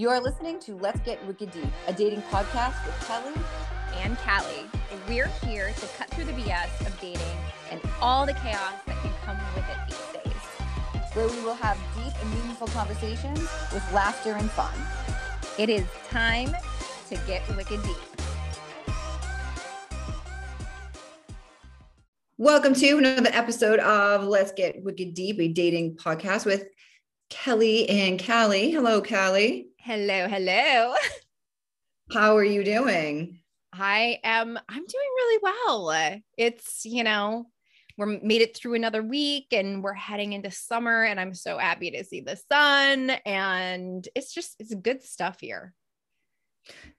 You are listening to Let's Get Wicked Deep, a dating podcast with Kelly and Callie. We're here to cut through the BS of dating and all the chaos that can come with it these days. where we will have deep and meaningful conversations with laughter and fun. It is time to get wicked deep. Welcome to another episode of Let's Get Wicked Deep, a dating podcast with Kelly and Callie. Hello, Callie. Hello, hello. How are you doing? I am I'm doing really well. It's, you know, we're made it through another week and we're heading into summer and I'm so happy to see the sun and it's just it's good stuff here.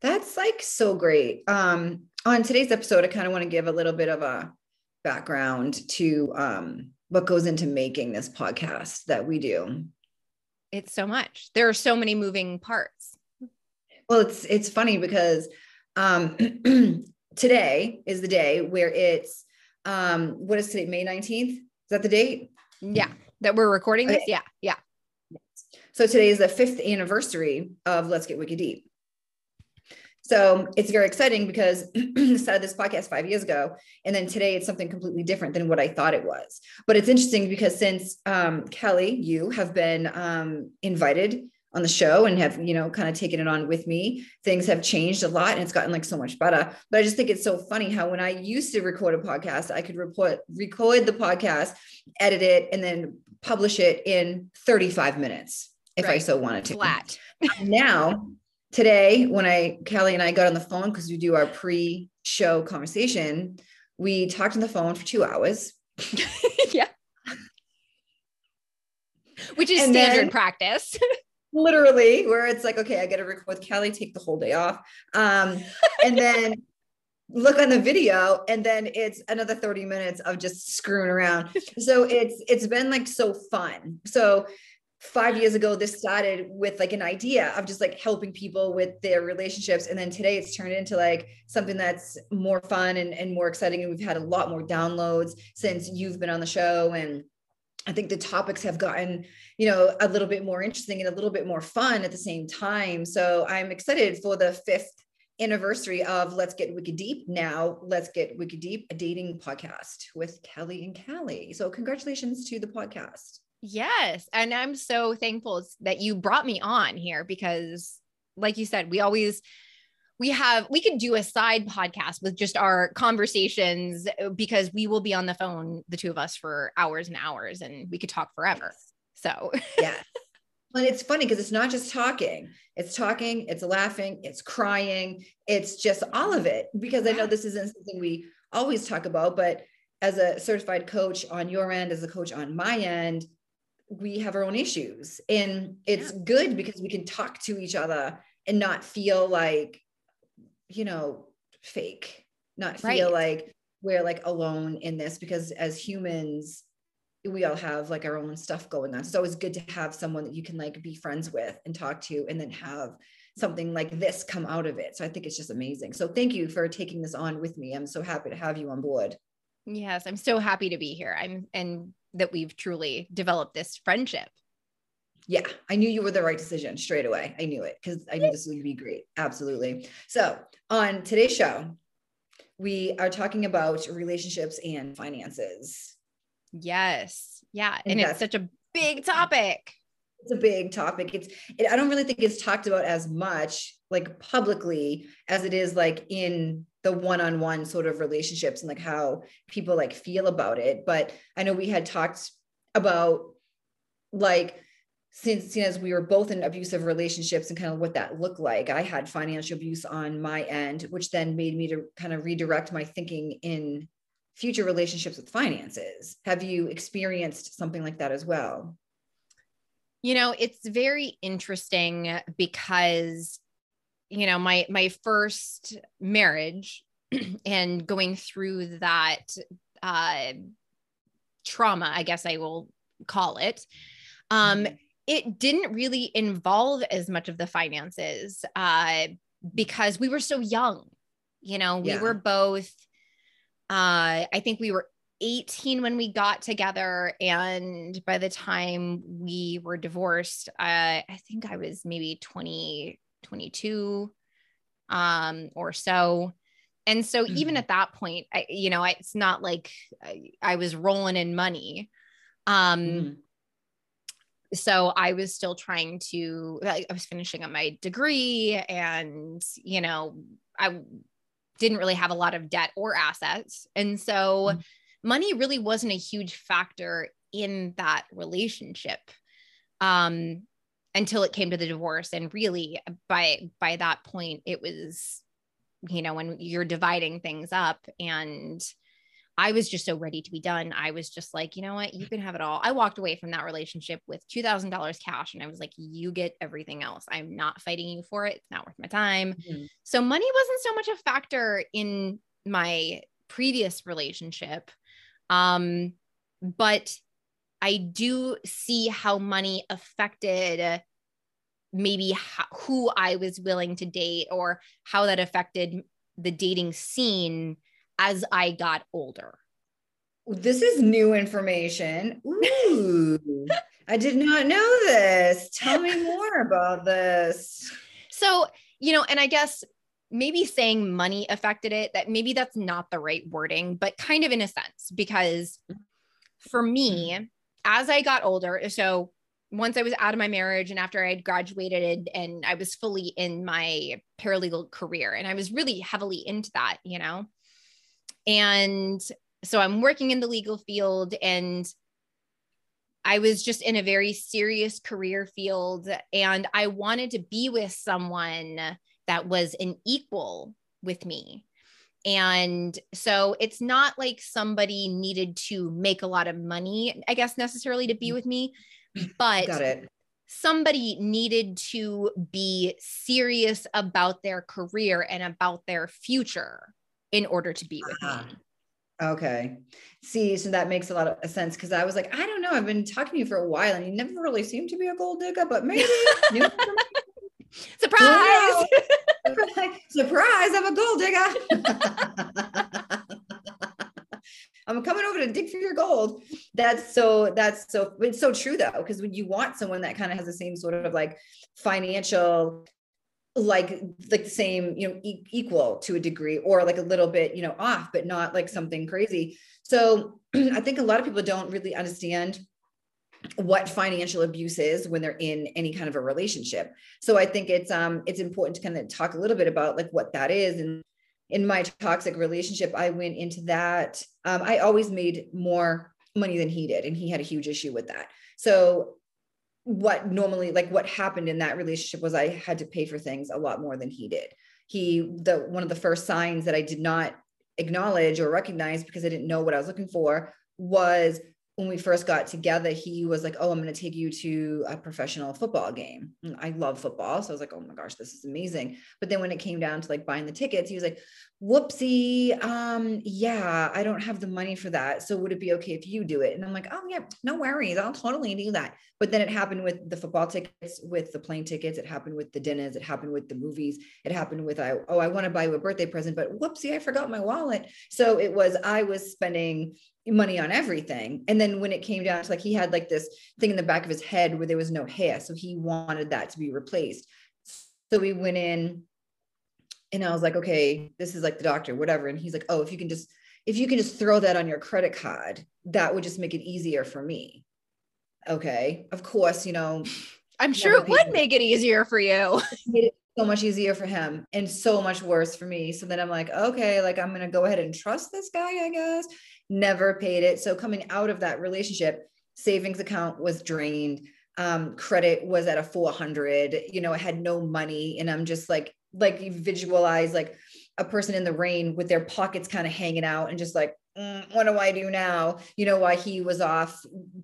That's like so great. Um, on today's episode, I kind of want to give a little bit of a background to um, what goes into making this podcast that we do. It's so much. There are so many moving parts. Well, it's it's funny because um, today is the day where it's um, what is today? May nineteenth. Is that the date? Yeah, that we're recording this. Okay. Yeah, yeah. So today is the fifth anniversary of Let's Get Wicked Deep. So it's very exciting because I started this podcast five years ago, and then today it's something completely different than what I thought it was. But it's interesting because since um, Kelly, you have been um, invited on the show and have you know kind of taken it on with me, things have changed a lot, and it's gotten like so much better. But I just think it's so funny how when I used to record a podcast, I could report record the podcast, edit it, and then publish it in 35 minutes if I so wanted to Flat. now today when i kelly and i got on the phone because we do our pre-show conversation we talked on the phone for two hours yeah. Which is And standard then- practice. literally where it's like okay i gotta record with kelly take the whole day off um and then look on the video and then it's another 30 minutes of just screwing around so it's it's been like so fun so five years ago this started with like an idea of just like helping people with their relationships. And then today it's turned into like something that's more fun and, and more exciting. And we've had a lot more downloads since you've been on the show. And i think the topics have gotten you know a little bit more interesting and a little bit more fun at the same time. So i'm excited for the fifth anniversary of let's get wicked deep now let's get wicked deep a dating podcast with kelly and callie. So congratulations to the podcast yes. And I'm so thankful that you brought me on here because, like you said, we always we have we could do a side podcast with just our conversations uh, because we will be on the phone the two of us for hours and hours and we could talk forever so yeah. But it's funny because it's not just talking. It's talking, it's laughing, it's crying, it's just all of it. Because I know this isn't something we always talk about, but as a certified coach on your end, as a coach on my end, we have our own issues. And it's good because we can talk to each other and not feel like, you know, fake, not feel Right. like we're like alone in this because as humans, we all have like our own stuff going on. So it's always good to have someone that you can like be friends with and talk to and then have something like this come out of it. So I think it's just amazing. So thank you for taking this on with me. I'm so happy to have you on board. yes i'm so happy to be here i'm and that we've truly developed this friendship Yeah, I knew you were the right decision straight away. I knew it because I knew this would be great. Absolutely. So on today's show, we are talking about relationships and finances. yes yeah And and it's such a big topic it's a big topic. It's it, I don't really think it's talked about as much like publicly as it is like in the one-on-one sort of relationships and like how people like feel about it. But I know we had talked about like since since we were both in abusive relationships and kind of what that looked like. I had financial abuse on my end, which then made me to kind of redirect my thinking in future relationships with finances. Have you experienced something like that as well? you know it's very interesting because you know my my first marriage and going through that uh trauma i guess i will call it um Mhm. it didn't really involve as much of the finances uh because we were so young you know we Yeah. were both uh i think we were 18 when we got together and by the time we were divorced uh, i think i was maybe 20 22 um, or so. And so mm-hmm. even at that point I, you know I, it's not like I, I, was rolling in money. Um mm-hmm. so i was still trying to i was finishing up my degree and you know i didn't really have a lot of debt or assets. And so mm-hmm. money really wasn't a huge factor in that relationship. Um, until it came to the divorce and really by by that point it was you know when you're dividing things up and I was just so ready to be done. I was just like, you know what? You can have it all. I walked away from that relationship with $2,000 cash and I was like, you get everything else. I'm not fighting you for it. It's not worth my time. Mm-hmm. So money wasn't so much a factor in my previous relationship. Um, but I do see how money affected maybe how, who I was willing to date or how that affected the dating scene as I got older. This is new information. Ooh, I did not know this. Tell me more about this. So, you know, and I guess maybe saying money affected it that maybe that's not the right wording but kind of in a sense because for me as i got older so once i was out of my marriage and after i had graduated and i was fully in my paralegal career and i was really heavily into that you know and so i'm working in the legal field and I was just in a very serious career field and I wanted to be with someone that was an equal with me. And so it's not like somebody needed to make a lot of money, I guess, necessarily to be with me, but got it. Somebody needed to be serious about their career and about their future in order to be with uh-huh. me. Okay. See, so that makes a lot of sense because I was like, I don't know. I've been talking to you for a while and you never really seemed to be a gold digger, but maybe Surprise! Surprise! I'm a gold digger. I'm coming over to dig for your gold. That's so, that's so, it's so true though, because when you want someone that kind of has the same sort of like financial, like, like the same, you know, e- equal to a degree or like a little bit, you know, off, but not like something crazy. So I think a lot of people don't really understand what financial abuse is when they're in any kind of a relationship. So I think it's um it's important to kind of talk a little bit about like what that is and in my toxic relationship I went into that um I always made more money than he did and he had a huge issue with that. So what normally like what happened in that relationship was I had to pay for things a lot more than he did. He the one of the first signs that I did not acknowledge or recognize because I didn't know what I was looking for was when we first got together, he was like, Oh, I'm going to take you to a professional football game. And I love football. So I was like, Oh my gosh, this is amazing. But then when it came down to like buying the tickets, he was like, Whoopsie. Um, yeah, I don't have the money for that. So would it be okay if you do it? And I'm like, Oh, yeah, no worries. I'll totally do that. But then it happened with the football tickets, with the plane tickets. It happened with the dinners. It happened with the movies. It happened with, I, oh, I want to buy you a birthday present, but whoopsie, I forgot my wallet. So it was, I was spending money on everything. And then when it came down to like he had like this thing in the back of his head where there was no hair. So he wanted that to be replaced. So we went in and I was like, okay, this is like the doctor, whatever. And he's like, oh, if you can just if you can just throw that on your credit card, that would just make it easier for me. Okay. Of course, you know, I'm sure it would make it easier for you. so much easier for him and so much worse for me. So then I'm like, okay, like I'm going to go ahead and trust this guy, I guess. Never paid it. So coming out of that relationship, savings account was drained. Um, credit was at a 400, you know, I had no money and I'm just like, like you visualize like a person in the rain with their pockets kind of hanging out and just like, mm, what do I do now? You know, why he was off,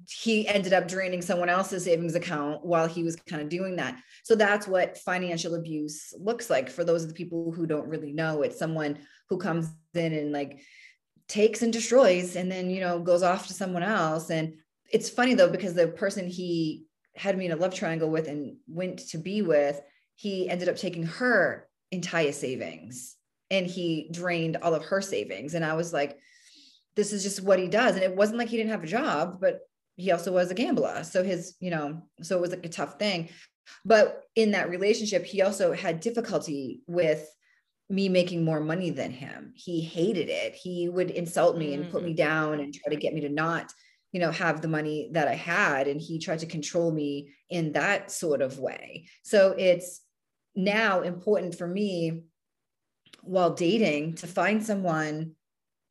he ended up draining someone else's savings account while he was kind of doing that. So that's what financial abuse looks like for those of the people who don't really know. It's someone who comes in and like takes and destroys and then, you know, goes off to someone else. And it's funny though, because the person he had me in a love triangle with and went to be with, he ended up taking her entire savings and he drained all of her savings. And I was like, this is just what he does. And it wasn't like he didn't have a job, but he also was a gambler. So his, you know, so it was like a tough thing. But in that relationship, he also had difficulty with me making more money than him. He hated it. He would insult me and put me mm. down and try to get me to not, you know, have the money that I had. And he tried to control me in that sort of way. So it's now important for me while dating to find someone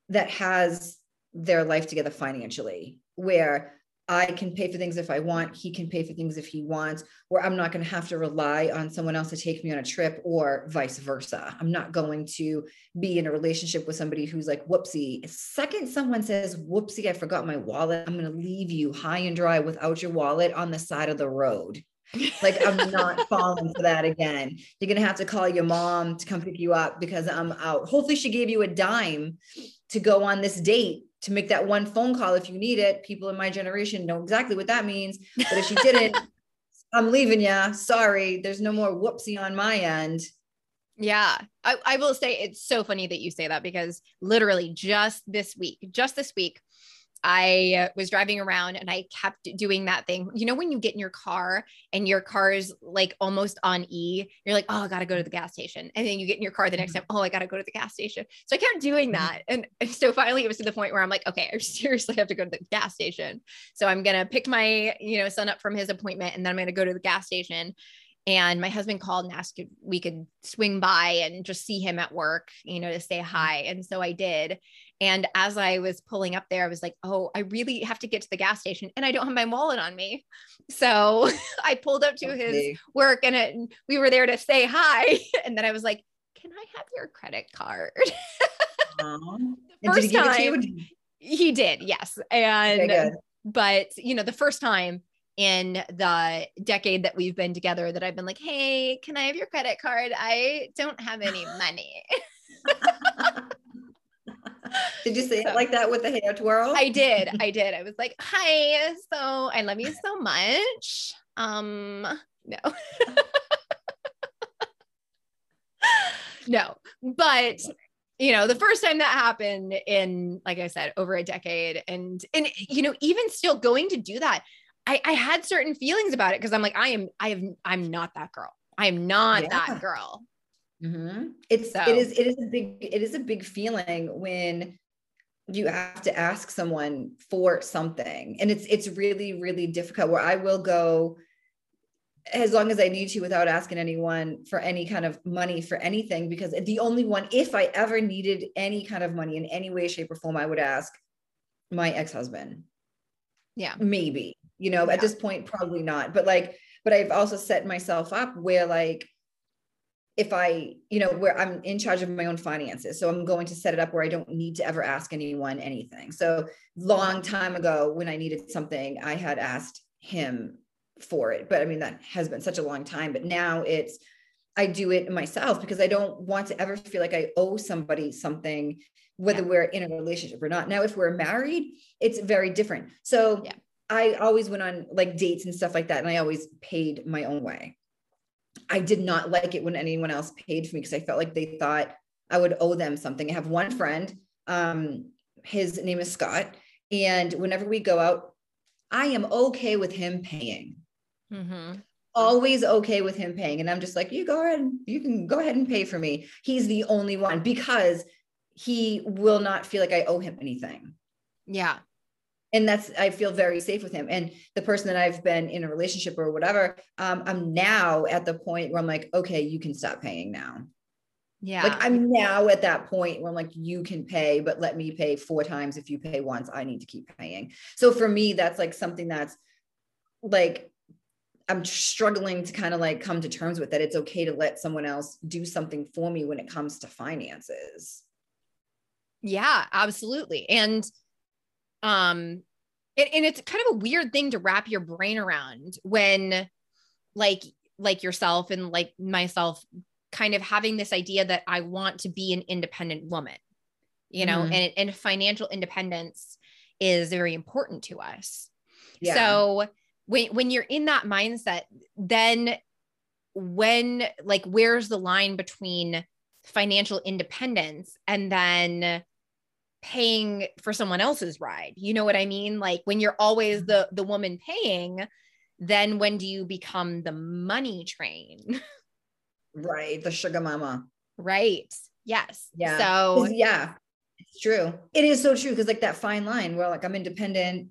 that has their life together financially, where I can pay for things if I want. He can pay for things if he wants, where I'm not going to have to rely on someone else to take me on a trip or vice versa. I'm not going to be in a relationship with somebody who's like, whoopsie. second someone says, whoopsie, I forgot my wallet, I'm going to leave you high and dry without your wallet on the side of the road. like I'm not falling for that again. You're gonna have to call your mom to come pick you up because I'm out. Hopefully, she gave you a dime to go on this date to make that one phone call if you need it. People in my generation know exactly what that means. But if she didn't, I'm leaving you. Sorry, there's no more whoopsie on my end. Yeah, I, I will say it's so funny that you say that because literally just this week, just this week, I was driving around and I kept doing that thing. You know, when you get in your car and your car is like almost on E, you're like, oh, I got to go to the gas station. And then you get in your car the next mm-hmm. time, oh, I got to go to the gas station. So I kept doing mm-hmm. that. And, so finally it was to the point where I'm like, okay, I seriously have to go to the gas station. So I'm going to pick my, you know, son up from his appointment and then I'm going to go to the gas station. And my husband called and asked if we could swing by and just see him at work, you know, to say mm-hmm. hi. And so I did. And as I was pulling up there, I was like, oh, I really have to get to the gas station and I don't have my wallet on me. So I pulled up to okay. his work and it, we were there to say hi. And then I was like, can I have your credit card? First time he did, yes. And, but you know, the first time in the decade that we've been together that I've been like, hey, can I have your credit card? I don't have any money. Did you say so, it like that with the hair twirl? I did. I did. I was like, hi, so I love you so much. Um, no. no, but you know the first time that happened in like i said over a decade and and you know even still going to do that I, I had certain feelings about it because I'm like, I am, I have, I'm not that girl. I am not yeah. that girl. Mm-hmm. It's, so. it is, it is a big, it is a big feeling when you have to ask someone for something. And it's, it's really, really difficult where I will go as long as I need to without asking anyone for any kind of money for anything, because the only one, if I ever needed any kind of money in any way, shape, or form, I would ask my ex-husband. Yeah. Maybe you know yeah. at this point probably not but like but i've also set myself up where like if i you know where i'm in charge of my own finances so i'm going to set it up where i don't need to ever ask anyone anything so long time ago when i needed something i had asked him for it but i mean that has been such a long time but now it's i do it myself because i don't want to ever feel like i owe somebody something whether yeah. we're in a relationship or not now if we're married it's very different so yeah I always went on like dates and stuff like that, and I always paid my own way. I did not like it when anyone else paid for me because I felt like they thought I would owe them something. I have one friend, um, his name is Scott, and whenever we go out, I am okay with him paying. Mm-hmm. Always okay with him paying, and I'm just like, you go ahead, you can go ahead and pay for me. He's the only one because he will not feel like I owe him anything. Yeah and that's i feel very safe with him. And the person that i've been in a relationship or whatever um, i'm now at the point where i'm like okay you can stop paying now. Yeah. Like i'm now at that point where i'm like you can pay but let me pay four times. If you pay once i need to keep paying. So for me that's like something that's like i'm struggling to kind of like come to terms with that it's okay to let someone else do something for me when it comes to finances. Yeah absolutely. And um and, and it's kind of a weird thing to wrap your brain around when like like yourself and like myself kind of having this idea that I want to be an independent woman, you know, mm-hmm. and, and financial independence is very important to us. Yeah. So when when you're in that mindset, then when like where's the line between financial independence and then paying for someone else's ride. You know what I mean? Like when you're always Mm-hmm. the the woman paying, then when do you become the money train? Right. The sugar mama. right. Yes. Yeah. So yeah, it's true. It is so true. Cause like that fine line where like I'm independent,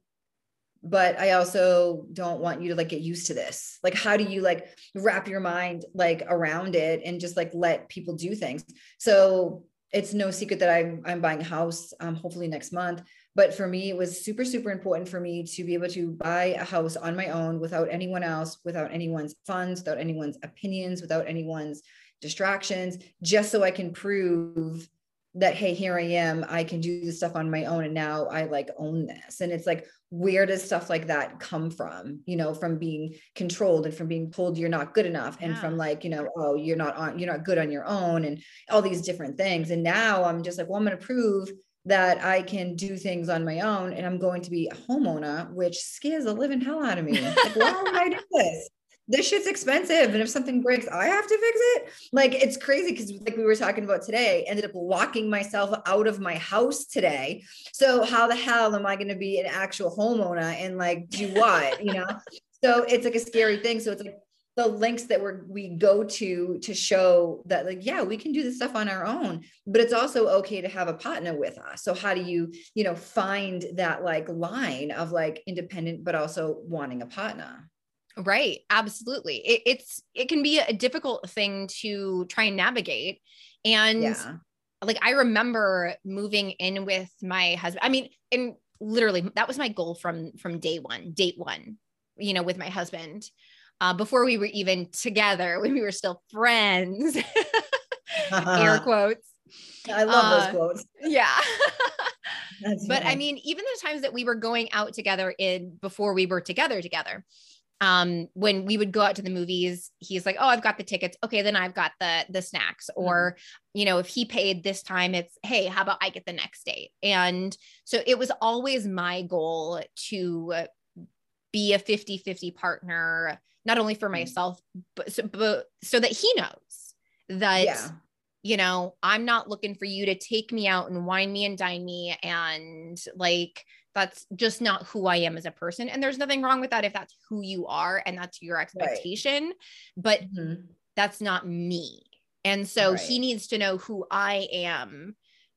but I also don't want you to like get used to this. Like, how do you like wrap your mind like around it and just like let people do things? So it's no secret that I'm I'm buying a house um hopefully next month. But for me, it was super, super important for me to be able to buy a house on my own without anyone else, without anyone's funds, without anyone's opinions, without anyone's distractions, just so I can prove that, hey, here I am. I can do this stuff on my own. And now I like own this. And it's like, where does stuff like that come from? You know, from being controlled and from being told you're not good enough and Yeah. from like, you know, oh, you're not on, you're not good on your own and all these different things. And now I'm just like, well, I'm going to prove that I can do things on my own and I'm going to be a homeowner, which scares the living hell out of me. Like, why would I do this? This shit's expensive. And if something breaks, I have to fix it. Like it's crazy because like we were talking about today, ended up locking myself out of my house today. So how the hell am I going to be an actual homeowner and like do what, you know? So it's like a scary thing. So it's like the links that we're we go to to show that like yeah we can do this stuff on our own but it's also okay to have a partner with us so how do you you know find that like line of like independent but also wanting a partner Right. Absolutely. It, it's, it can be a difficult thing to try and navigate. And yeah like, I remember moving in with my husband. I mean, and literally that was my goal from, from day one, date one, you know, with my husband, uh, before we were even together, when we were still friends, air quotes. i love uh, those quotes Yeah. But I mean, even the times that we were going out together in before we were together together, um, when we would go out to the movies, he's like, "Oh, I've got the tickets. Okay, then I've got the the snacks." Or, you know, if he paid this time, it's, "Hey, how about I get the next date?" And so it was always my goal to be a 50-50 partner, not only for Mhm. myself, but so, but so that he knows that yeah you know, I'm not looking for you to take me out and wine me and dine me. And like, that's just not who I am as a person. And there's nothing wrong with that if that's who you are and that's your expectation, but Mhm. that's not me. And so Right. he needs to know who I am.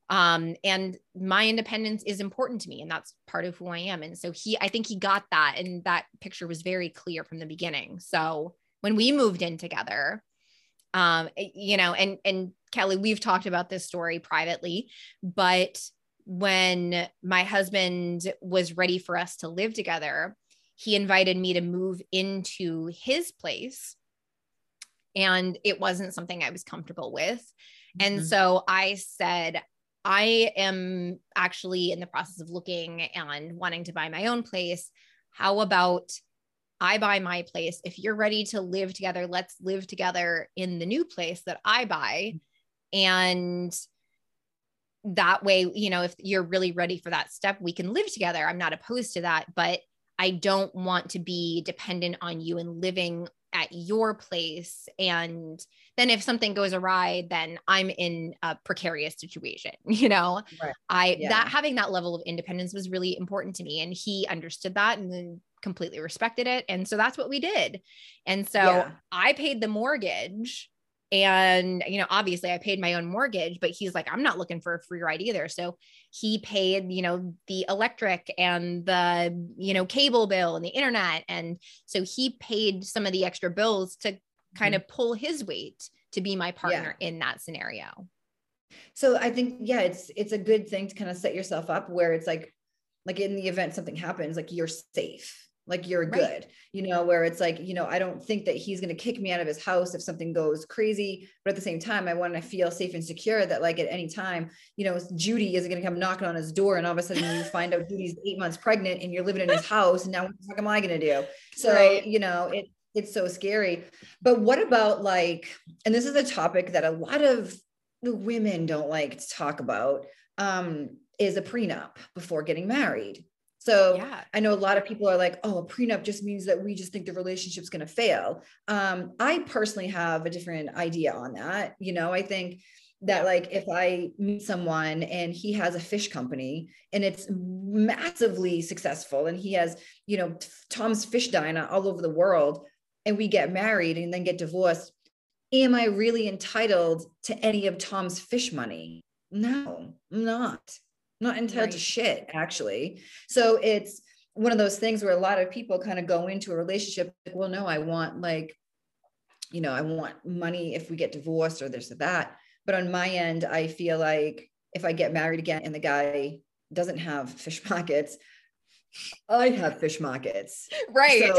Um, and my independence is important to me, and that's part of who I am. And so he, I think he got that, and that picture was very clear from the beginning. So when we moved in together, um you know and and kelly we've talked about this story privately but when my husband was ready for us to live together he invited me to move into his place and it wasn't something i was comfortable with and Mhm. so i said i am actually in the process of looking and wanting to buy my own place how about I buy my place. If you're ready to live together, let's live together in the new place that I buy. And that way, you know, if you're really ready for that step, we can live together. I'm not opposed to that, but I don't want to be dependent on you and living at your place. And then if something goes awry, then I'm in a precarious situation, you know? Right. I Yeah. that having that level of independence was really important to me. And he understood that and then completely respected it. And so that's what we did. And so Yeah. I paid the mortgage. And, you know, obviously I paid my own mortgage, but he's like, I'm not looking for a free ride either. So he paid, you know, the electric and the, you know, cable bill and the internet. And so he paid some of the extra bills to kind mm-hmm. of pull his weight to be my partner in that scenario. So I think yeah, it's it's a good thing to kind of set yourself up where it's like like in the event something happens, like you're safe, like you're Right. good, you know, where it's like, you know, I don't think that he's going to kick me out of his house if something goes crazy, but at the same time, I want to feel safe and secure that like at any time, you know, Judy isn't going to come knocking on his door and all of a sudden you find out Judy's eight months pregnant and you're living in his house and now what the fuck am I going to do? So, Right. you know, it it's so scary. But what about like, and this is a topic that a lot of the women don't like to talk about um, is a prenup before getting married. So Yeah. I know a lot of people are like, oh, a prenup just means that we just think the relationship's going to fail. Um, I personally have a different idea on that. You know, I think that like if I meet someone and he has a fish company and it's massively successful and he has, you know, Tom's Fish Diner all over the world and we get married and then get divorced, am I really entitled to any of Tom's fish money? No, I'm not. Not entitled right. to shit actually. So it's one of those things where a lot of people kind of go into a relationship like, well no, I want like you know, I want money if we get divorced or this or that but on my end, I feel like if I get married again and the guy doesn't have fish markets, I have fish markets. Right. So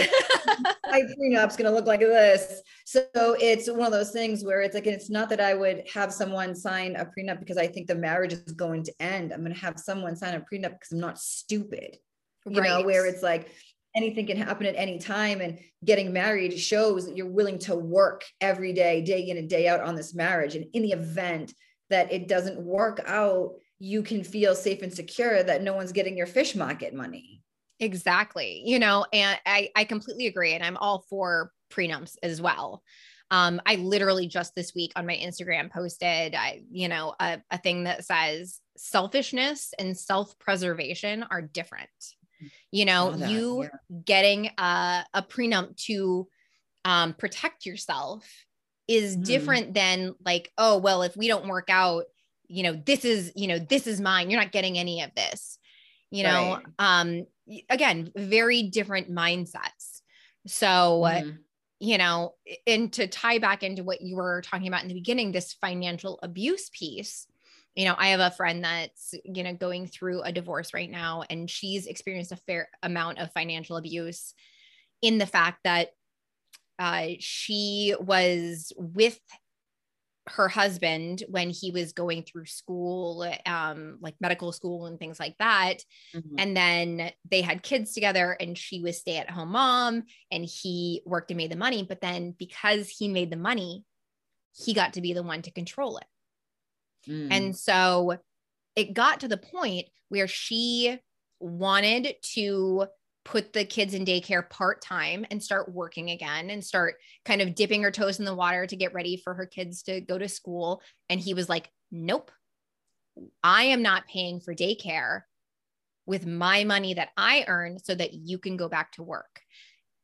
my prenup's going to look like this. So it's one of those things where it's like, it's not that I would have someone sign a prenup because I think the marriage is going to end. I'm going to have someone sign a prenup because I'm not stupid, you right. know, where it's like, anything can happen at any time and getting married shows that you're willing to work every day day in and day out on this marriage and in the event that it doesn't work out you can feel safe and secure that no one's getting your fish market money exactly you know and i i completely agree and i'm all for prenups as well um, I literally just this week on my Instagram posted, I, you know, a, a thing that says selfishness and self preservation are different you know you yeah. getting a, a prenup to um, protect yourself is mm. different than like oh well if we don't work out you know this is you know this is mine you're not getting any of this you know right. um again very different mindsets so mm. you know and to tie back into what you were talking about in the beginning this financial abuse piece you know, I have a friend that's, you know, going through a divorce right now, and she's experienced a fair amount of financial abuse in the fact that uh, she was with her husband when he was going through school, um, like medical school and things like that. Mm-hmm. And then they had kids together, and she was stay at home mom, and he worked and made the money. But then because he made the money, he got to be the one to control it. Mm. And so it got to the point where she wanted to put the kids in daycare part time and start working again and start kind of dipping her toes in the water to get ready for her kids to go to school. And he was like, Nope, I am not paying for daycare with my money that I earn so that you can go back to work.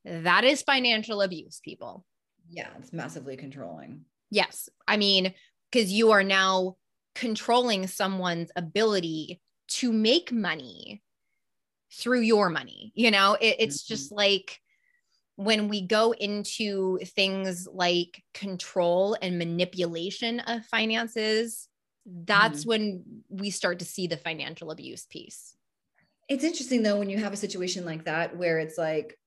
That is financial abuse, people. Yeah, it's massively controlling. Yes. I mean, because you are now controlling someone's ability to make money through your money. You know, it, it's mm-hmm. just like when we go into things like control and manipulation of finances, that's mm-hmm. when we start to see the financial abuse piece. It's interesting though, when you have a situation like that where it's like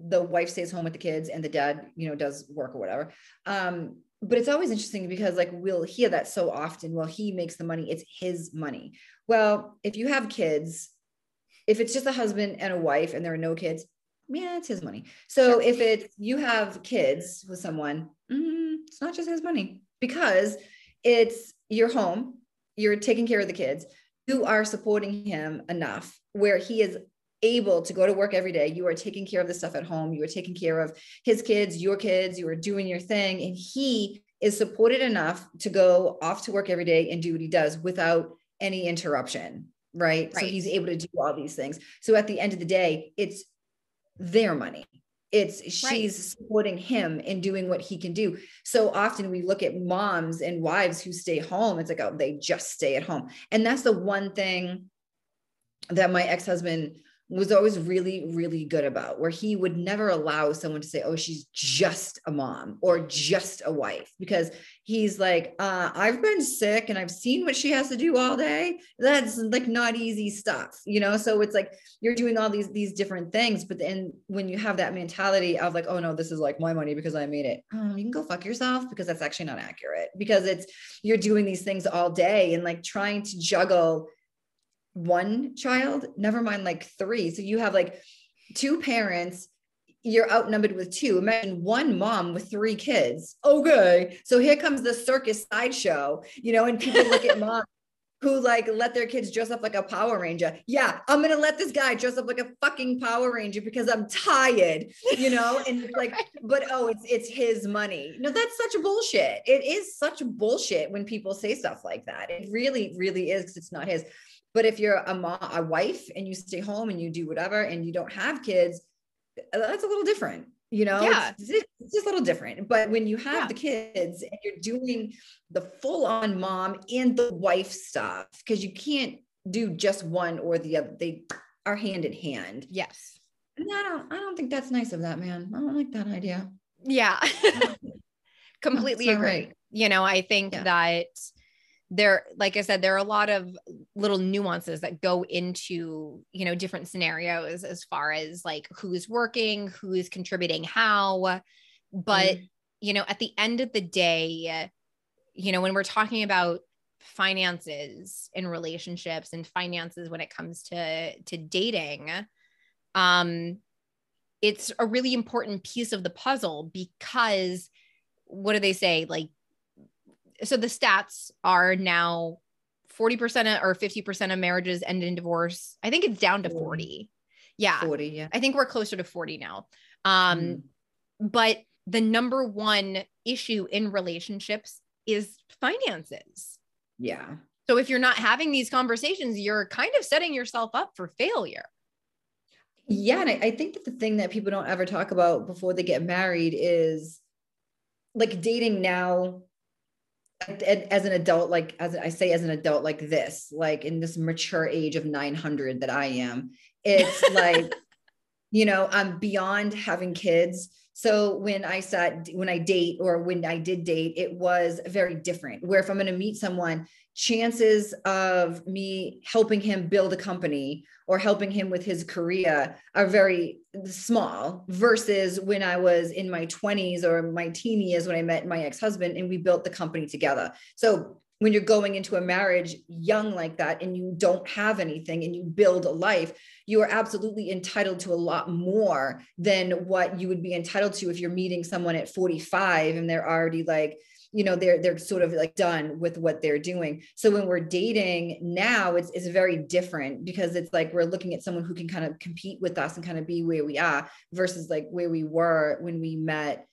the wife stays home with the kids and the dad, you know, does work or whatever. Um, but it's always interesting because like we'll hear that so often well he makes the money it's his money well if you have kids if it's just a husband and a wife and there are no kids yeah it's his money so if it's you have kids with someone mm, it's not just his money because it's your home you're taking care of the kids you are supporting him enough where he is able to go to work every day. You are taking care of the stuff at home. You are taking care of his kids, your kids. You are doing your thing. And he is supported enough to go off to work every day and do what he does without any interruption. Right? right. So he's able to do all these things. So at the end of the day, it's their money. It's she's right. supporting him in doing what he can do. So often we look at moms and wives who stay home. It's like, oh, they just stay at home. And that's the one thing that my ex-husband was always really, really good about, where he would never allow someone to say, oh, she's just a mom or just a wife, because he's like, uh, I've been sick and I've seen what she has to do all day. That's like not easy stuff, you know? So it's like you're doing all these, these different things. But then when you have that mentality of like, oh no, this is like my money because I made it, um, you can go fuck yourself because that's actually not accurate because it's you're doing these things all day and like trying to juggle one child, never mind like three. So you have like two parents, you're outnumbered with two. Imagine one mom with three kids. Okay. So here comes the circus sideshow, you know, and people look at mom who like let their kids dress up like a Power Ranger. Yeah, I'm gonna let this guy dress up like a fucking Power Ranger because I'm tired, you know. And it's like, but oh, it's it's his money. No, that's such bullshit. It is such bullshit when people say stuff like that. It really, really is because it's not his. But if you're a mom, a wife, and you stay home and you do whatever, and you don't have kids, that's a little different you know? Yeah. it's, it's, just a little different. But when you have yeah. the kids and you're doing the full on mom and the wife stuff because you can't do just one or the other they are hand in hand. Yes. And i don't i don't think that's nice of that man. I don't like that idea. Yeah. Completely agree right. you know i think yeah. that there like i said there are a lot of little nuances that go into you know different scenarios as far as like who's working who's contributing how but mm. you know at the end of the day you know when we're talking about finances in relationships and finances when it comes to to dating um it's a really important piece of the puzzle because what do they say like so the stats are now 40% or 50% of marriages end in divorce. I think it's down to 40. Yeah. 40, yeah. I think we're closer to 40 now. Um, mm. but the number one issue in relationships is finances. Yeah. So if you're not having these conversations, you're kind of setting yourself up for failure. Yeah. And I, I think that the thing that people don't ever talk about before they get married is like dating now as an adult like as i say as an adult like this like in this mature age of 900 that i am it's like you know i'm beyond having kids. So when i sat when i date or when i did date it was very different. Where if i'm going to meet someone chances of me helping him build a company or helping him with his career are very small versus when I was in my 20s or my teen years when I met my ex-husband and we built the company together. So when you're going into a marriage young like that and you don't have anything and you build a life, you are absolutely entitled to a lot more than what you would be entitled to if you're meeting someone at 45 and they're already like you know they're they're sort of like done with what they're doing. So when we're dating now it's, it's very different because it's like we're looking at someone who can kind of compete with us and kind of be where we are versus like where we were when we met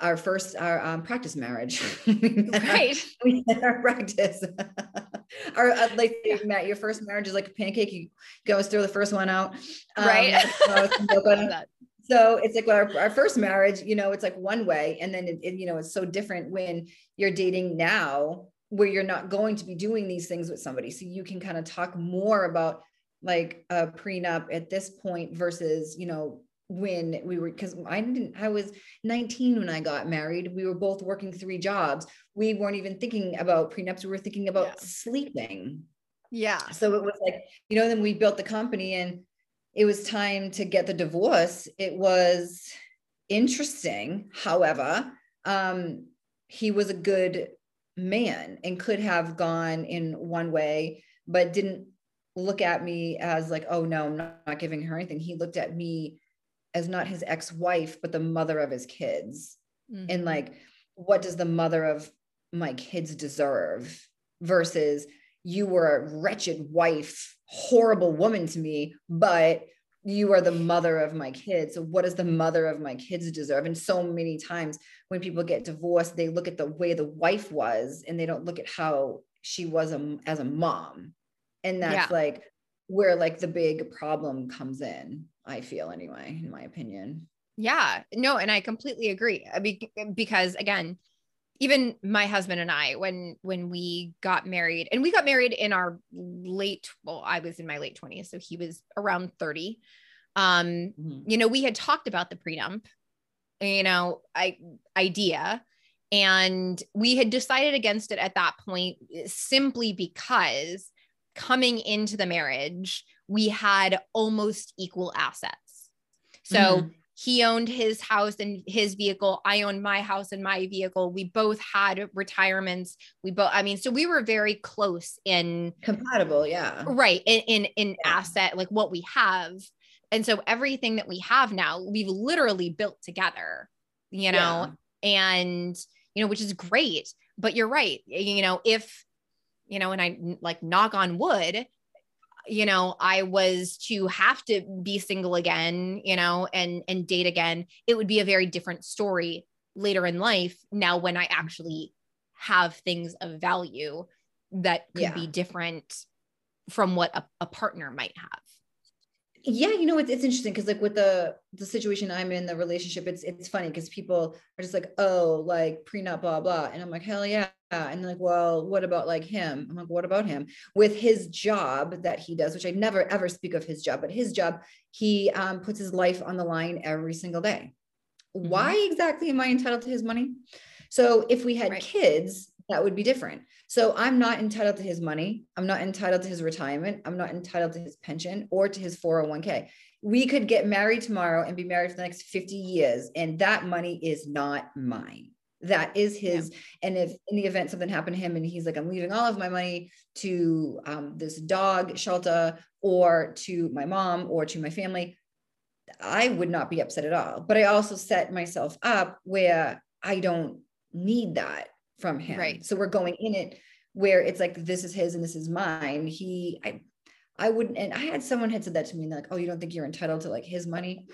our first our um, practice marriage. Right. We had our practice. Our uh, like yeah. Matt, your first marriage is like a pancake. You go throw the first one out. Um, right so it's like our, our first marriage you know it's like one way and then it, it, you know it's so different when you're dating now where you're not going to be doing these things with somebody so you can kind of talk more about like a prenup at this point versus you know when we were because I didn't I was 19 when I got married. We were both working three jobs. We weren't even thinking about prenups. We were thinking about yeah. sleeping. Yeah. So it was like, you know, then we built the company and it was time to get the divorce, it was interesting. However, um, he was a good man and could have gone in one way, but didn't look at me as like, oh no, I'm not, not giving her anything. He looked at me as not his ex-wife, but the mother of his kids. Mm-hmm. And like, what does the mother of my kids deserve versus you were a wretched wife, horrible woman to me, but you are the mother of my kids. So what does the mother of my kids deserve? And so many times when people get divorced, they look at the way the wife was and they don't look at how she was a, as a mom. And that's yeah. like where like the big problem comes in, I feel anyway, in my opinion. Yeah, no, and I completely agree. Uh, because again, even my husband and I, when when we got married, and we got married in our late, well, I was in my late 20s, so he was around 30. Um, mm-hmm. you know, we had talked about the prenup, you know, I idea. And we had decided against it at that point simply because coming into the marriage, we had almost equal assets. So mm-hmm he owned his house and his vehicle. I owned my house and my vehicle. We both had retirements. We both i mean so we were very close in compatible yeah. Right in in, in yeah. asset like what we have. And so everything that we have now we've literally built together you know? Yeah. and you know which is great. But you're right you know if you know, and I like knock on wood, you know, I was to have to be single again, you know, and and date again, it would be a very different story later in life now when I actually have things of value that could yeah. be different from what a, a partner might have yeah you know it's, it's interesting because like with the the situation i'm in the relationship it's it's funny because people are just like oh like prenup blah blah and i'm like hell yeah and they're like well what about like him i'm like what about him with his job that he does which i never ever speak of his job but his job he um, puts his life on the line every single day mm-hmm. why exactly am i entitled to his money so if we had right. kids that would be different. So I'm not entitled to his money. I'm not entitled to his retirement. I'm not entitled to his pension or to his 401k. We could get married tomorrow and be married for the next 50 years, and that money is not mine. That is his. Yeah. And if in the event something happened to him and he's like, I'm leaving all of my money to um, this dog shelter or to my mom or to my family, I would not be upset at all. But I also set myself up where I don't need that from him. Right. So we're going in it where it's like this is his and this is mine. He I I wouldn't and I had someone had said that to me like, oh, you don't think you're entitled to like his money?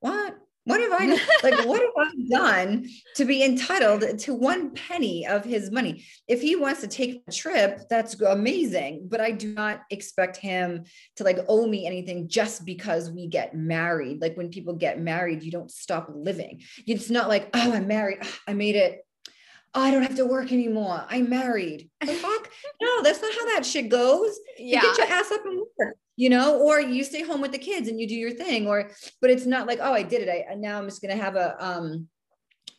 What? What have I like what have I done to be entitled to one penny of his money? If he wants to take a trip, that's amazing, but I do not expect him to like owe me anything just because we get married. Like when people get married, you don't stop living. It's not like, oh, I'm married. Ah, I made it oh, I don't have to work anymore. I'm married. The fuck? no, that's not how that shit goes. Yeah. You get your ass up and work, you know, or you stay home with the kids and you do your thing. Or, but it's not like, oh, I did it. I now I'm just gonna have a um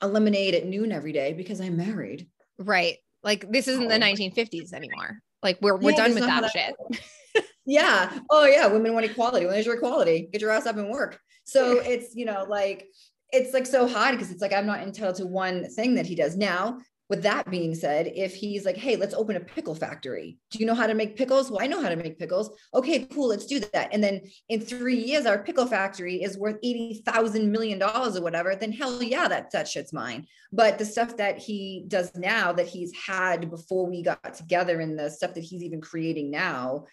a lemonade at noon every day because I'm married. Right. Like this isn't the 1950s anymore. Like we're we're yeah, done with that, that shit. yeah. Oh yeah. Women want equality. When there's your equality, get your ass up and work. So it's, you know, like it's like so hard because it's like I'm not entitled to one thing that he does. Now, with that being said, if he's like, hey, let's open a pickle factory. Do you know how to make pickles? Well, I know how to make pickles. Okay, cool, let's do that. And then in three years, our pickle factory is worth $80,000 million or whatever, then hell yeah, that, that shit's mine. But the stuff that he does now that he's had before we got together and the stuff that he's even creating now,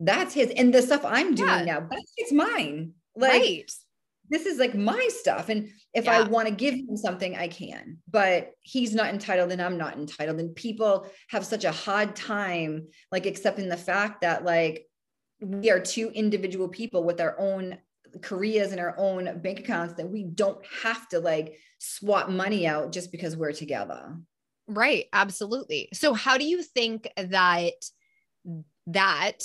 that's his. And the stuff I'm doing yeah. now, that's mine. Like, right this is like my stuff. And if yeah. I want to give him something, I can, but he's not entitled and I'm not entitled. And people have such a hard time like accepting the fact that like we are two individual people with our own careers and our own bank accounts that we don't have to like swap money out just because we're together. Right. Absolutely. So how do you think that that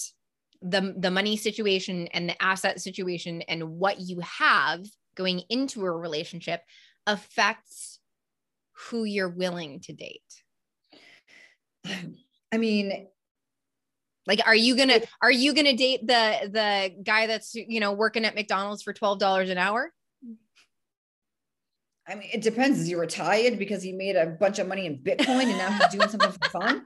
the the money situation and the asset situation and what you have going into a relationship affects who you're willing to date i mean like are you gonna are you gonna date the the guy that's you know working at mcdonald's for $12 an hour I mean, it depends. Is he retired because he made a bunch of money in Bitcoin and now he's doing something for fun?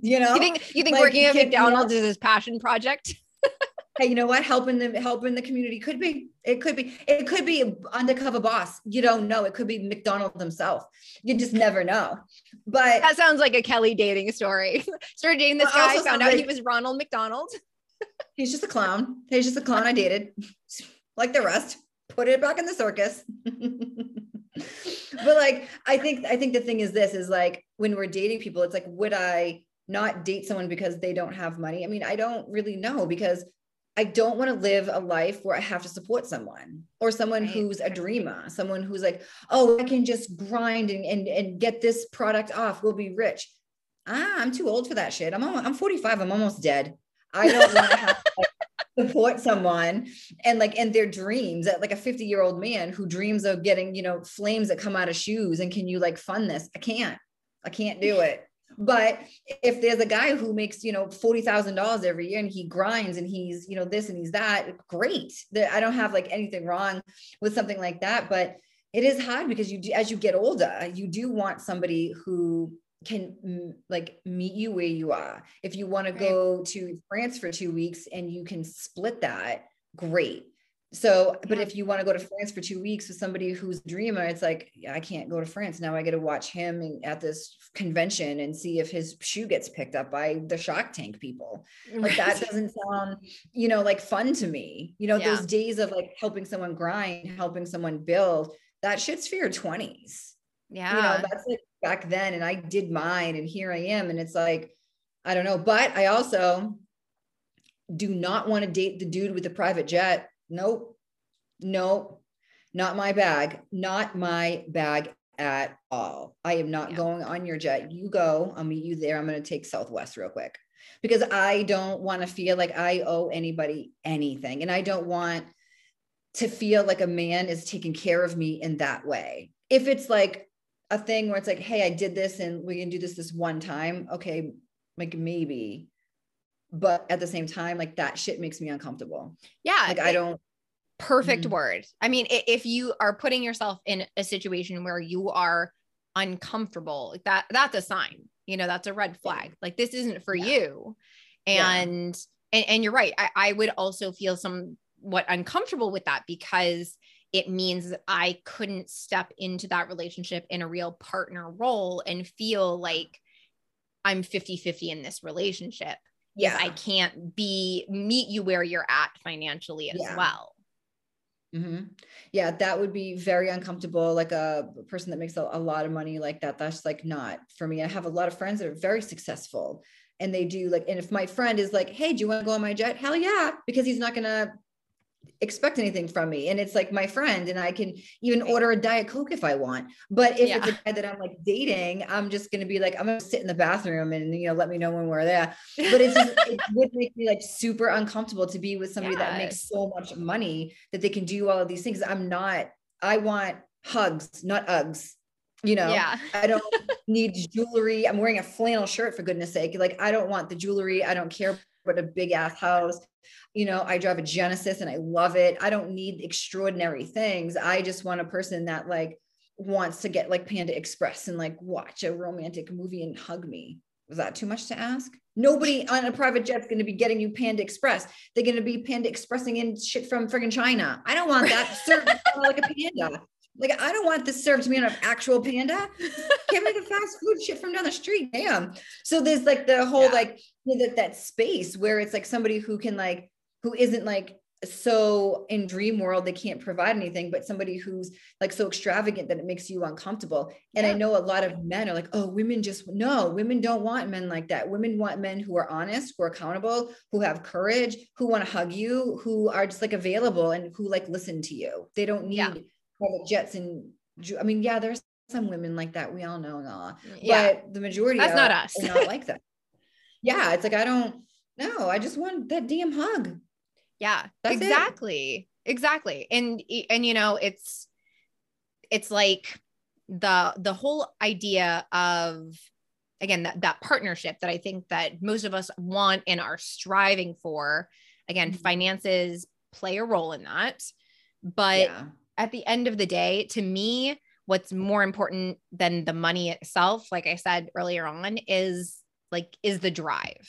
You know, you think you think like, working at McDonald's is his passion project? hey, you know what? Helping the helping the community could be. It could be. It could be undercover boss. You don't know. It could be McDonald himself. You just never know. But that sounds like a Kelly dating story. Started dating this guy, found out like, he was Ronald McDonald. he's just a clown. He's just a clown I dated, like the rest. Put it back in the circus. but like, I think I think the thing is this is like when we're dating people, it's like, would I not date someone because they don't have money? I mean, I don't really know because I don't want to live a life where I have to support someone or someone right. who's a dreamer, someone who's like, oh, I can just grind and, and, and get this product off. We'll be rich. Ah, I'm too old for that shit. I'm almost, I'm 45. I'm almost dead. I don't want to have to like, support someone and like in their dreams that like a 50 year old man who dreams of getting, you know, flames that come out of shoes. And can you like fund this? I can't. I can't do it. But if there's a guy who makes, you know, $40,000 every year and he grinds and he's, you know, this and he's that, great. I don't have like anything wrong with something like that. But it is hard because you do, as you get older, you do want somebody who can mm, like meet you where you are. If you want to go to France for two weeks and you can split that, great. So, but if you want to go to France for two weeks with somebody who's a dreamer, it's like, I can't go to France. Now I get to watch him at this convention and see if his shoe gets picked up by the Shark Tank people. Like that doesn't sound, you know, like fun to me. You know, yeah. those days of like helping someone grind, helping someone build, that shit's for your 20s. Yeah. You know, that's like back then. And I did mine and here I am. And it's like, I don't know. But I also do not want to date the dude with the private jet nope, nope, not my bag, not my bag at all. I am not yeah. going on your jet. You go, I'll meet you there. I'm going to take Southwest real quick because I don't want to feel like I owe anybody anything. And I don't want to feel like a man is taking care of me in that way. If it's like a thing where it's like, hey, I did this and we can do this this one time. Okay, like maybe but at the same time like that shit makes me uncomfortable. Yeah like i don't perfect mm-hmm. word. I mean if you are putting yourself in a situation where you are uncomfortable like that that's a sign you know that's a red flag. Like this isn't for yeah. you. And, yeah. and and you're right. I, I would also feel somewhat uncomfortable with that because it means I couldn't step into that relationship in a real partner role and feel like I'm 50 50 in this relationship yeah i can't be meet you where you're at financially as yeah. well mm-hmm. yeah that would be very uncomfortable like a person that makes a, a lot of money like that that's like not for me i have a lot of friends that are very successful and they do like and if my friend is like hey do you want to go on my jet hell yeah because he's not gonna expect anything from me. And it's like my friend and I can even order a diet coke if I want. But if yeah. it's a guy that I'm like dating I'm just going to be like I'm going to sit in the bathroom and you know let me know when we're there. But it's just, it would make me like super uncomfortable to be with somebody that makes so much money that they can do all of these things. I'm not I want hugs not Uggs you know? Yeah. I don't need jewelry. I'm wearing a flannel shirt for goodness sake. Like i don't want the jewelry. I don't care about a big ass house you know, I drive a Genesis and I love it. I don't need extraordinary things. I just want a person that like wants to get like Panda Express and like watch a romantic movie and hug me. Was that too much to ask? Nobody on a private jet's going to be getting you Panda Express. They're going to be Panda Expressing in shit from friggin' China. I don't want that served like a panda. Like I don't want this served to me on an actual panda. Give me the fast food shit from down the street. Damn. So there's like the whole yeah. like that that space where it's like somebody who can like who isn't like so in dream world they can't provide anything but somebody who's like so extravagant that it makes you uncomfortable and yeah. i know a lot of men are like oh women just no women don't want men like that women want men who are honest who are accountable who have courage who want to hug you who are just like available and who like listen to you they don't need yeah. Jets and i mean yeah there's some women like that we all know yeah. but the majority that's not us not like that yeah it's like i don't no i just want that damn hug yeah, That's exactly. It. Exactly. And and you know, it's it's like the the whole idea of again that, that partnership that I think that most of us want and are striving for. Again, mm-hmm. finances play a role in that. But yeah. At the end of the day, to me, what's more important than the money itself, like I said earlier on, is like is the drive.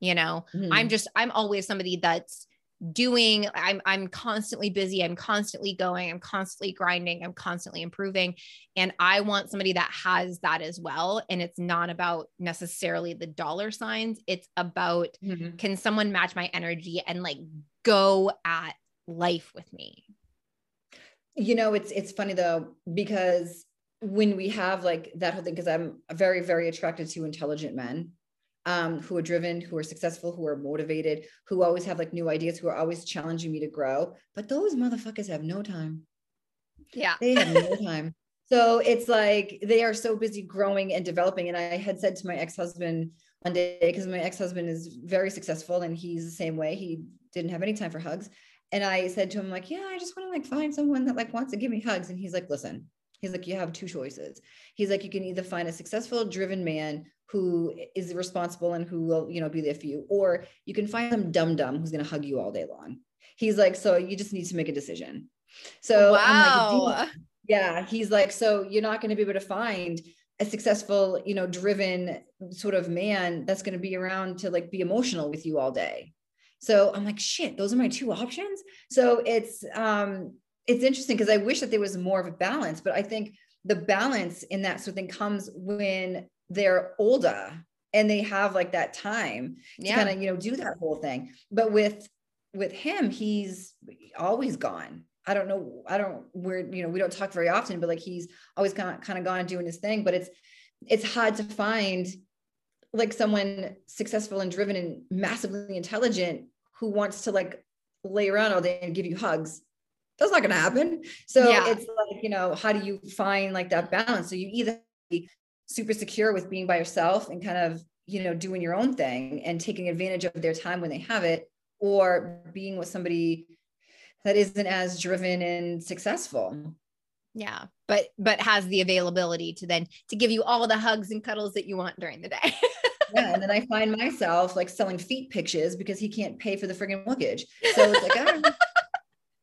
You know, mm-hmm. I'm just I'm always somebody that's doing i'm i'm constantly busy i'm constantly going i'm constantly grinding i'm constantly improving and i want somebody that has that as well and it's not about necessarily the dollar signs it's about mm-hmm. can someone match my energy and like go at life with me you know it's it's funny though because when we have like that whole thing because i'm very very attracted to intelligent men um, who are driven, who are successful, who are motivated, who always have like new ideas, who are always challenging me to grow. But those motherfuckers have no time. Yeah. They have no time. So it's like they are so busy growing and developing. And I had said to my ex husband one day, because my ex husband is very successful and he's the same way. He didn't have any time for hugs. And I said to him, like, yeah, I just want to like find someone that like wants to give me hugs. And he's like, listen, he's like, you have two choices. He's like, you can either find a successful, driven man who is responsible and who will, you know, be there for you. Or you can find some dumb dumb who's going to hug you all day long. He's like, so you just need to make a decision. So wow. Like, yeah, he's like, so you're not going to be able to find a successful, you know, driven sort of man that's going to be around to like be emotional with you all day. So I'm like, shit, those are my two options. So it's um it's interesting because I wish that there was more of a balance, but I think the balance in that sort of thing comes when they're older and they have like that time yeah. to kind of you know do that whole thing. But with with him, he's always gone. I don't know. I don't. We're you know we don't talk very often, but like he's always kind of kind of gone doing his thing. But it's it's hard to find like someone successful and driven and massively intelligent who wants to like lay around all day and give you hugs that's not going to happen. So yeah. it's like you know how do you find like that balance? So you either be super secure with being by yourself and kind of you know doing your own thing and taking advantage of their time when they have it or being with somebody that isn't as driven and successful yeah. But but has the availability to then to give you all the hugs and cuddles that you want during the day. Yeah and then i find myself like selling feet pictures because he can't pay for the friggin' mortgage. So it's like ah,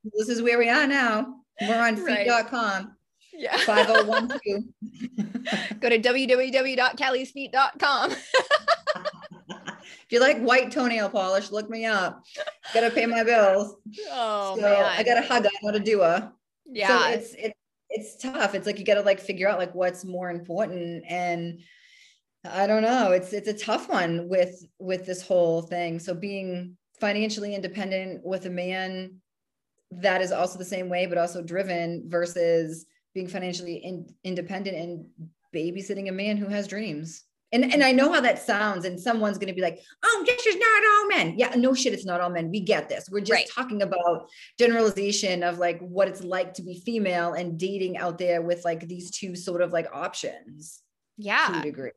this is where we are now. We're on feet.com yeah. 5012 go to www.callysfeet.com if you like white toenail polish look me up. Gotta pay my bills. Oh so man. i got a hug. I'm not a. Doer yeah. so it's it's it's tough. It's like you got to like figure out like what's more important and I don't know. It's it's a tough one with with this whole thing. So being financially independent with a man that is also the same way but also driven versus being financially in, independent and babysitting a man who has dreams. And, and I know how that sounds, and someone's going to be like, "Oh, this is not all men." Yeah, no shit, it's not all men. We get this. We're just right. talking about generalization of like what it's like to be female and dating out there with like these two sort of like options. Yeah, to a degree.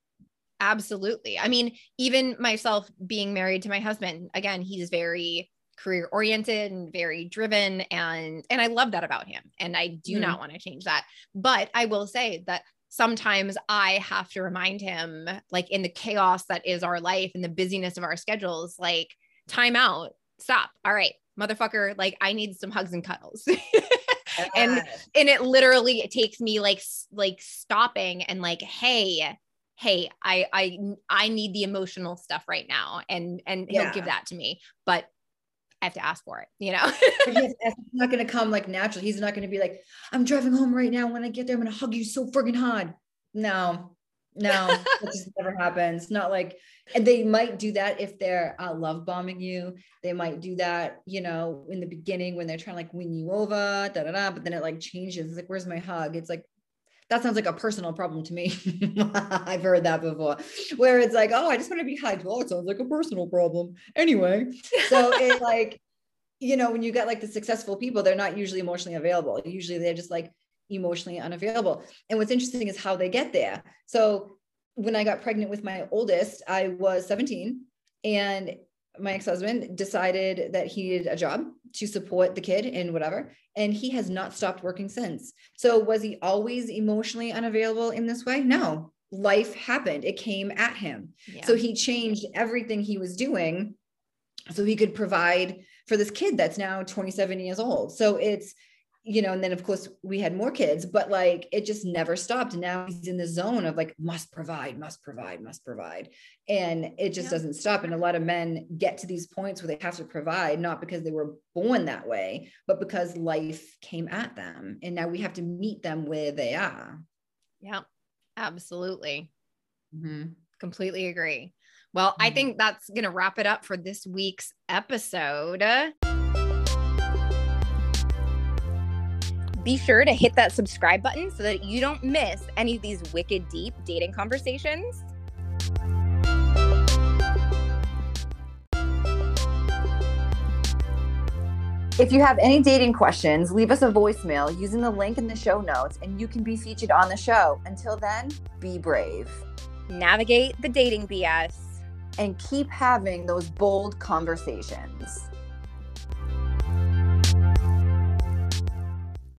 Absolutely. I mean, even myself being married to my husband, again, he's very career oriented and very driven and and I love that about him and I do mm. not want to change that. But I will say that sometimes I have to remind him, like in the chaos that is our life and the busyness of our schedules, like, time out, stop. All right, motherfucker, like, I need some hugs and cuddles. and and it literally it takes me like like stopping and like hey hey i i i need the emotional stuff right now and and yeah. he'll give that to me but I have to ask for it, you know? it's not going to come like naturally. He's not going to be like, I'm driving home right now. When I get there, I'm going to hug you so friggin' hard. No, no, that just never happens. Not like, and they might do that if they're uh, love bombing you. They might do that, you know, in the beginning when they're trying to like win you over, da da da. But then it like changes. It's like, where's my hug? It's like, that sounds like a personal problem to me. I've heard that before, where it's like, oh, I just want to be hugged. Well, it sounds like a personal problem. Anyway, so it like, you know, when you get like the successful people, they're not usually emotionally available. Usually they're just like emotionally unavailable. And what's interesting is how they get there. So when I got pregnant with my oldest, I was 17 and my ex-husband decided that he needed a job to support the kid and whatever and he has not stopped working since. So was he always emotionally unavailable in this way? No. Life happened. It came at him. Yeah. so he changed everything he was doing so he could provide for this kid that's now 27 years old. So it's you know, and then of course we had more kids, but like it just never stopped. Now he's in the zone of like must provide, must provide, must provide. And it just yeah. doesn't stop. And a lot of men get to these points where they have to provide, not because they were born that way, but because life came at them. And now we have to meet them where they are. Yeah, absolutely. Mm-hmm. Completely agree. Well, mm-hmm. I think that's going to wrap it up for this week's episode. Be sure to hit that subscribe button so that you don't miss any of these wicked deep dating conversations. If you have any dating questions, leave us a voicemail using the link in the show notes and you can be featured on the show. Until then, be brave. Navigate the dating BS and keep having those bold conversations.